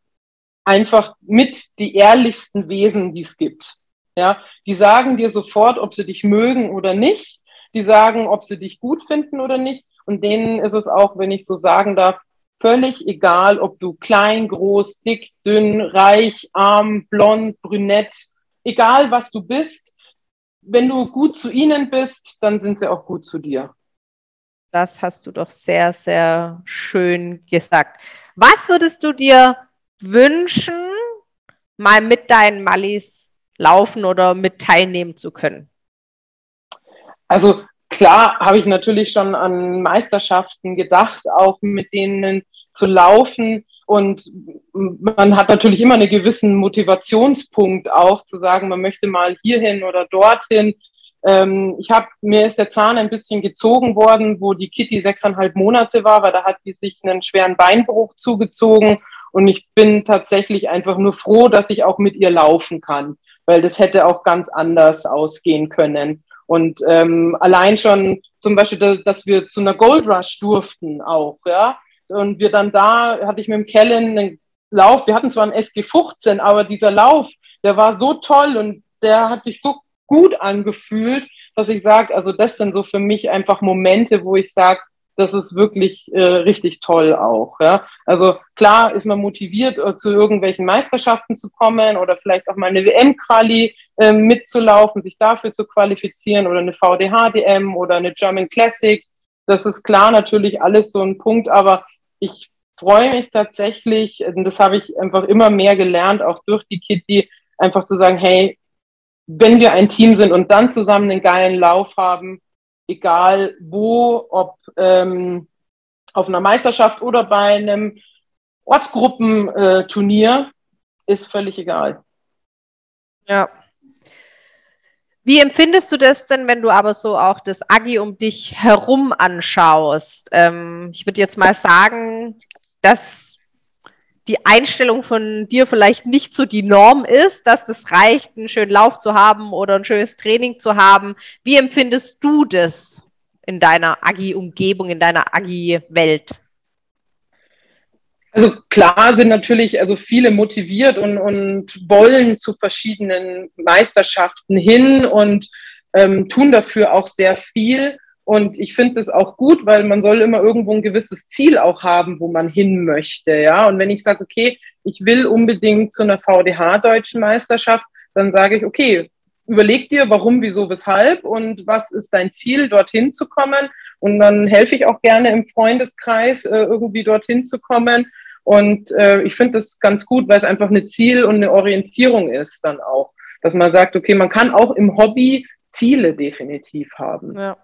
einfach mit die ehrlichsten Wesen, die es gibt. Ja, die sagen dir sofort, ob sie dich mögen oder nicht. Die sagen, ob sie dich gut finden oder nicht. Und denen ist es auch, wenn ich so sagen darf, völlig egal, ob du klein, groß, dick, dünn, reich, arm, blond, brünett, egal was du bist, wenn du gut zu ihnen bist, dann sind sie auch gut zu dir. Das hast du doch sehr, sehr schön gesagt. Was würdest du dir wünschen, mal mit deinen Mallis laufen oder mit teilnehmen zu können? Also klar habe ich natürlich schon an Meisterschaften gedacht, auch mit denen zu laufen. Und man hat natürlich immer einen gewissen Motivationspunkt auch zu sagen, man möchte mal hierhin oder dorthin. Ähm, ich habe mir ist der Zahn ein bisschen gezogen worden, wo die Kitty sechseinhalb Monate war, weil da hat die sich einen schweren Beinbruch zugezogen und ich bin tatsächlich einfach nur froh, dass ich auch mit ihr laufen kann, weil das hätte auch ganz anders ausgehen können. Und ähm, allein schon zum Beispiel, dass wir zu einer Gold Rush durften auch, ja. Und wir dann da, hatte ich mit dem Kellen einen Lauf, wir hatten zwar einen SG 15, aber dieser Lauf, der war so toll und der hat sich so gut angefühlt, dass ich sage, also das sind so für mich einfach Momente, wo ich sage, das ist wirklich äh, richtig toll auch. Ja? Also klar ist man motiviert, äh, zu irgendwelchen Meisterschaften zu kommen oder vielleicht auch mal eine WM-Quali äh, mitzulaufen, sich dafür zu qualifizieren oder eine VDH-DM oder eine German Classic. Das ist klar natürlich alles so ein Punkt, aber ich freue mich tatsächlich, das habe ich einfach immer mehr gelernt, auch durch die Kitty, einfach zu sagen, hey, wenn wir ein Team sind und dann zusammen einen geilen Lauf haben, egal wo, ob ähm, auf einer Meisterschaft oder bei einem Ortsgruppenturnier, äh, ist völlig egal. Ja. Wie empfindest du das denn, wenn du aber so auch das Agi um dich herum anschaust? Ähm, ich würde jetzt mal sagen, dass die Einstellung von dir vielleicht nicht so die Norm ist, dass das reicht, einen schönen Lauf zu haben oder ein schönes Training zu haben. Wie empfindest du das in deiner Agi-Umgebung, in deiner Agi-Welt? Also klar sind natürlich also viele motiviert und, und wollen zu verschiedenen Meisterschaften hin und ähm, tun dafür auch sehr viel. Und ich finde das auch gut, weil man soll immer irgendwo ein gewisses Ziel auch haben, wo man hin möchte. Ja, und wenn ich sage, okay, ich will unbedingt zu einer VDH-Deutschen Meisterschaft, dann sage ich, okay, überleg dir, warum, wieso, weshalb und was ist dein Ziel, dorthin zu kommen. Und dann helfe ich auch gerne im Freundeskreis, äh, irgendwie dorthin zu kommen. Und äh, ich finde das ganz gut, weil es einfach eine Ziel- und eine Orientierung ist dann auch. Dass man sagt, okay, man kann auch im Hobby Ziele definitiv haben. Ja.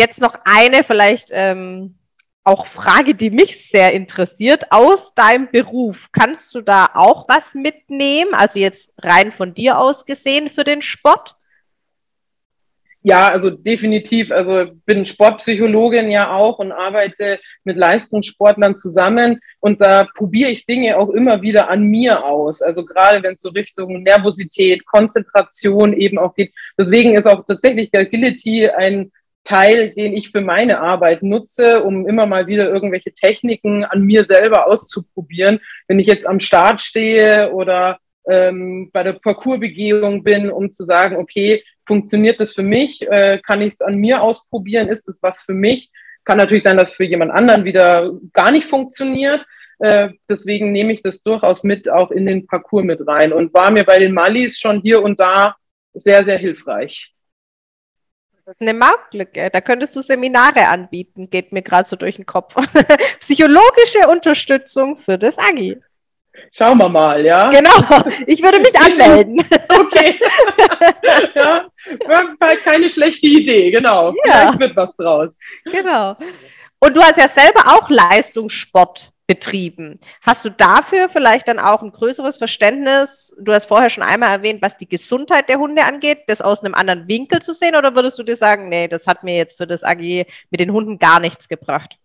Jetzt noch eine vielleicht ähm, auch Frage, die mich sehr interessiert. Aus deinem Beruf, kannst du da auch was mitnehmen? Also jetzt rein von dir aus gesehen für den Sport? Ja, also definitiv. Also bin Sportpsychologin ja auch und arbeite mit Leistungssportlern zusammen und da probiere ich Dinge auch immer wieder an mir aus. Also gerade wenn es so Richtung Nervosität, Konzentration eben auch geht. Deswegen ist auch tatsächlich Agility ein Teil, den ich für meine Arbeit nutze, um immer mal wieder irgendwelche Techniken an mir selber auszuprobieren. Wenn ich jetzt am Start stehe oder ähm, bei der Parcoursbegehung bin, um zu sagen, okay, funktioniert das für mich? Äh, kann ich es an mir ausprobieren? Ist das was für mich? Kann natürlich sein, dass für jemand anderen wieder gar nicht funktioniert. Äh, deswegen nehme ich das durchaus mit auch in den Parcours mit rein und war mir bei den Malis schon hier und da sehr, sehr hilfreich. Das ist eine Marktlücke. Da könntest du Seminare anbieten, geht mir gerade so durch den Kopf. Psychologische Unterstützung für das Agi. Schauen wir mal, ja. Genau, ich würde mich anmelden. okay. ja, keine schlechte Idee, genau. Ja. Vielleicht wird was draus. Genau. Und du hast ja selber auch Leistungssport betrieben. Hast du dafür vielleicht dann auch ein größeres Verständnis? Du hast vorher schon einmal erwähnt, was die Gesundheit der Hunde angeht, das aus einem anderen Winkel zu sehen, oder würdest du dir sagen, nee, das hat mir jetzt für das AG mit den Hunden gar nichts gebracht?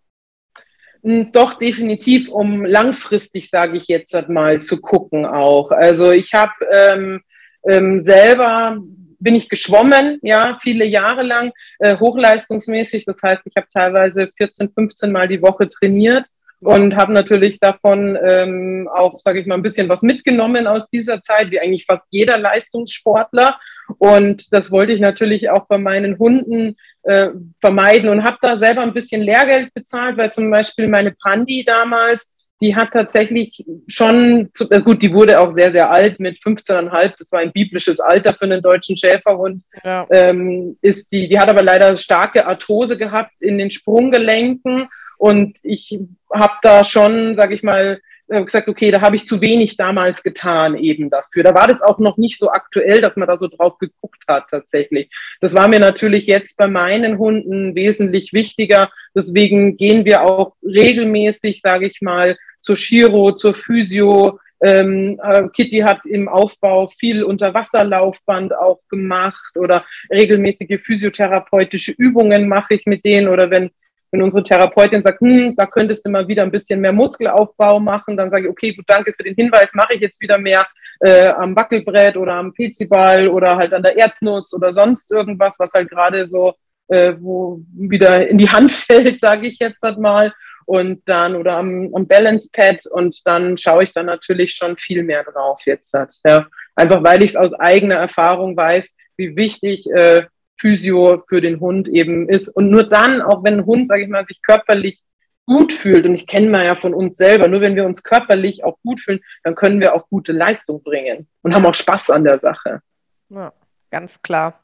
Hm, doch, definitiv, um langfristig, sage ich jetzt mal, zu gucken auch. Also ich habe ähm, ähm, selber bin ich geschwommen, ja, viele Jahre lang, äh, hochleistungsmäßig. Das heißt, ich habe teilweise 14, 15 Mal die Woche trainiert und habe natürlich davon ähm, auch, sage ich mal, ein bisschen was mitgenommen aus dieser Zeit, wie eigentlich fast jeder Leistungssportler. Und das wollte ich natürlich auch bei meinen Hunden äh, vermeiden und habe da selber ein bisschen Lehrgeld bezahlt, weil zum Beispiel meine Pandi damals, die hat tatsächlich schon, zu, äh, gut, die wurde auch sehr, sehr alt mit 15,5, das war ein biblisches Alter für einen deutschen Schäferhund, ja. ähm, ist die, die hat aber leider starke Arthrose gehabt in den Sprunggelenken und ich habe da schon, sage ich mal, äh, gesagt, okay, da habe ich zu wenig damals getan eben dafür. Da war das auch noch nicht so aktuell, dass man da so drauf geguckt hat tatsächlich. Das war mir natürlich jetzt bei meinen Hunden wesentlich wichtiger. Deswegen gehen wir auch regelmäßig, sage ich mal, zur Chiro, zur Physio. Ähm, äh, Kitty hat im Aufbau viel Unterwasserlaufband auch gemacht oder regelmäßige physiotherapeutische Übungen mache ich mit denen oder wenn wenn unsere Therapeutin sagt, hm, da könntest du mal wieder ein bisschen mehr Muskelaufbau machen, dann sage ich, okay, gut, danke für den Hinweis, mache ich jetzt wieder mehr äh, am Wackelbrett oder am Peziball oder halt an der Erdnuss oder sonst irgendwas, was halt gerade so, äh, wo wieder in die Hand fällt, sage ich jetzt halt mal. Und dann oder am, am Balance Pad und dann schaue ich dann natürlich schon viel mehr drauf jetzt hat. Ja. Einfach weil ich es aus eigener Erfahrung weiß, wie wichtig äh, Physio für den Hund eben ist. Und nur dann, auch wenn ein Hund, sage ich mal, sich körperlich gut fühlt, und ich kenne mal ja von uns selber, nur wenn wir uns körperlich auch gut fühlen, dann können wir auch gute Leistung bringen und haben auch Spaß an der Sache. Ja, ganz klar.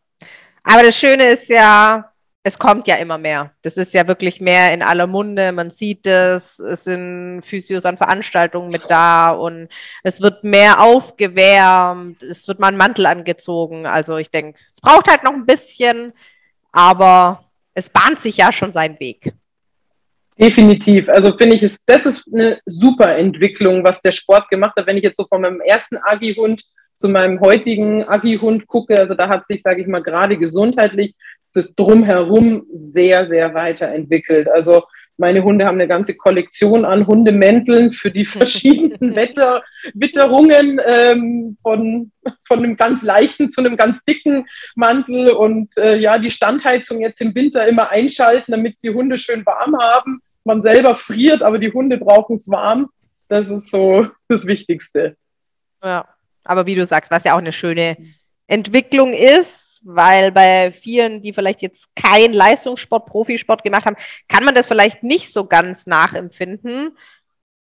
Aber das Schöne ist ja, es kommt ja immer mehr. Das ist ja wirklich mehr in aller Munde. Man sieht es, es sind Physios an Veranstaltungen mit da und es wird mehr aufgewärmt, es wird mal ein Mantel angezogen. Also ich denke, es braucht halt noch ein bisschen, aber es bahnt sich ja schon seinen Weg. Definitiv. Also finde ich, das ist eine super Entwicklung, was der Sport gemacht hat. Wenn ich jetzt so von meinem ersten Agi-Hund zu meinem heutigen Agi-Hund gucke, also da hat sich, sage ich mal, gerade gesundheitlich das Drumherum sehr, sehr weiterentwickelt. Also meine Hunde haben eine ganze Kollektion an Hundemänteln für die verschiedensten Wetter, Witterungen, ähm, von, von einem ganz leichten zu einem ganz dicken Mantel und äh, ja, die Standheizung jetzt im Winter immer einschalten, damit die Hunde schön warm haben. Man selber friert, aber die Hunde brauchen es warm. Das ist so das Wichtigste. Ja, aber wie du sagst, was ja auch eine schöne Entwicklung ist, weil bei vielen, die vielleicht jetzt kein Leistungssport, Profisport gemacht haben, kann man das vielleicht nicht so ganz nachempfinden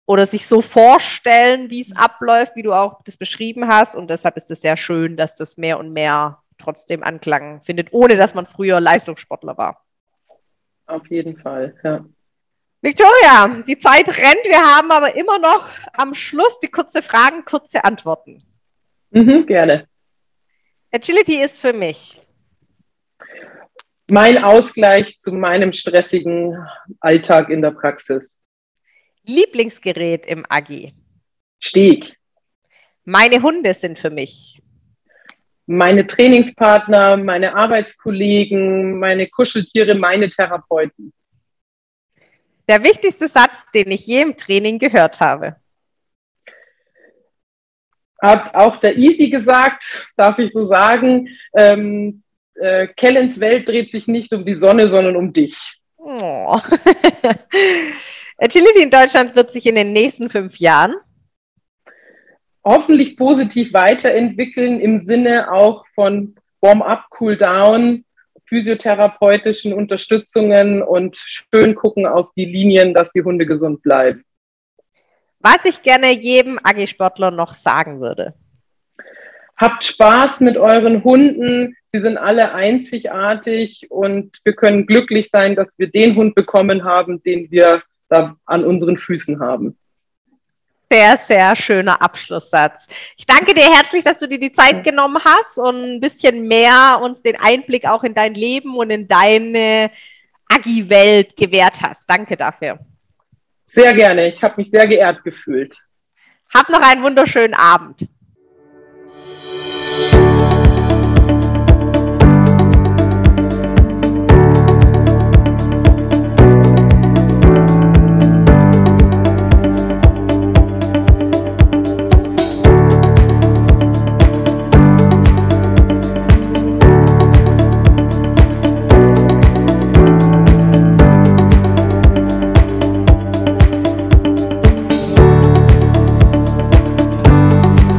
oder sich so vorstellen, wie es abläuft, wie du auch das beschrieben hast. Und deshalb ist es sehr schön, dass das mehr und mehr trotzdem Anklang findet, ohne dass man früher Leistungssportler war. Auf jeden Fall, ja. Victoria, die Zeit rennt. Wir haben aber immer noch am Schluss die kurze Fragen, kurze Antworten. Mhm, gerne. Agility ist für mich mein Ausgleich zu meinem stressigen Alltag in der Praxis. Lieblingsgerät im Agi. Steg. Meine Hunde sind für mich. Meine Trainingspartner, meine Arbeitskollegen, meine Kuscheltiere, meine Therapeuten. Der wichtigste Satz, den ich je im Training gehört habe hat auch der Easy gesagt, darf ich so sagen, ähm, äh, Kellens Welt dreht sich nicht um die Sonne, sondern um dich. Oh. Agility in Deutschland wird sich in den nächsten fünf Jahren hoffentlich positiv weiterentwickeln im Sinne auch von Warm-up, Cool-down, physiotherapeutischen Unterstützungen und schön gucken auf die Linien, dass die Hunde gesund bleiben was ich gerne jedem Agi-Sportler noch sagen würde. Habt Spaß mit euren Hunden. Sie sind alle einzigartig und wir können glücklich sein, dass wir den Hund bekommen haben, den wir da an unseren Füßen haben. Sehr, sehr schöner Abschlusssatz. Ich danke dir herzlich, dass du dir die Zeit genommen hast und ein bisschen mehr uns den Einblick auch in dein Leben und in deine Agi-Welt gewährt hast. Danke dafür. Sehr gerne. Ich habe mich sehr geehrt gefühlt. Hab noch einen wunderschönen Abend.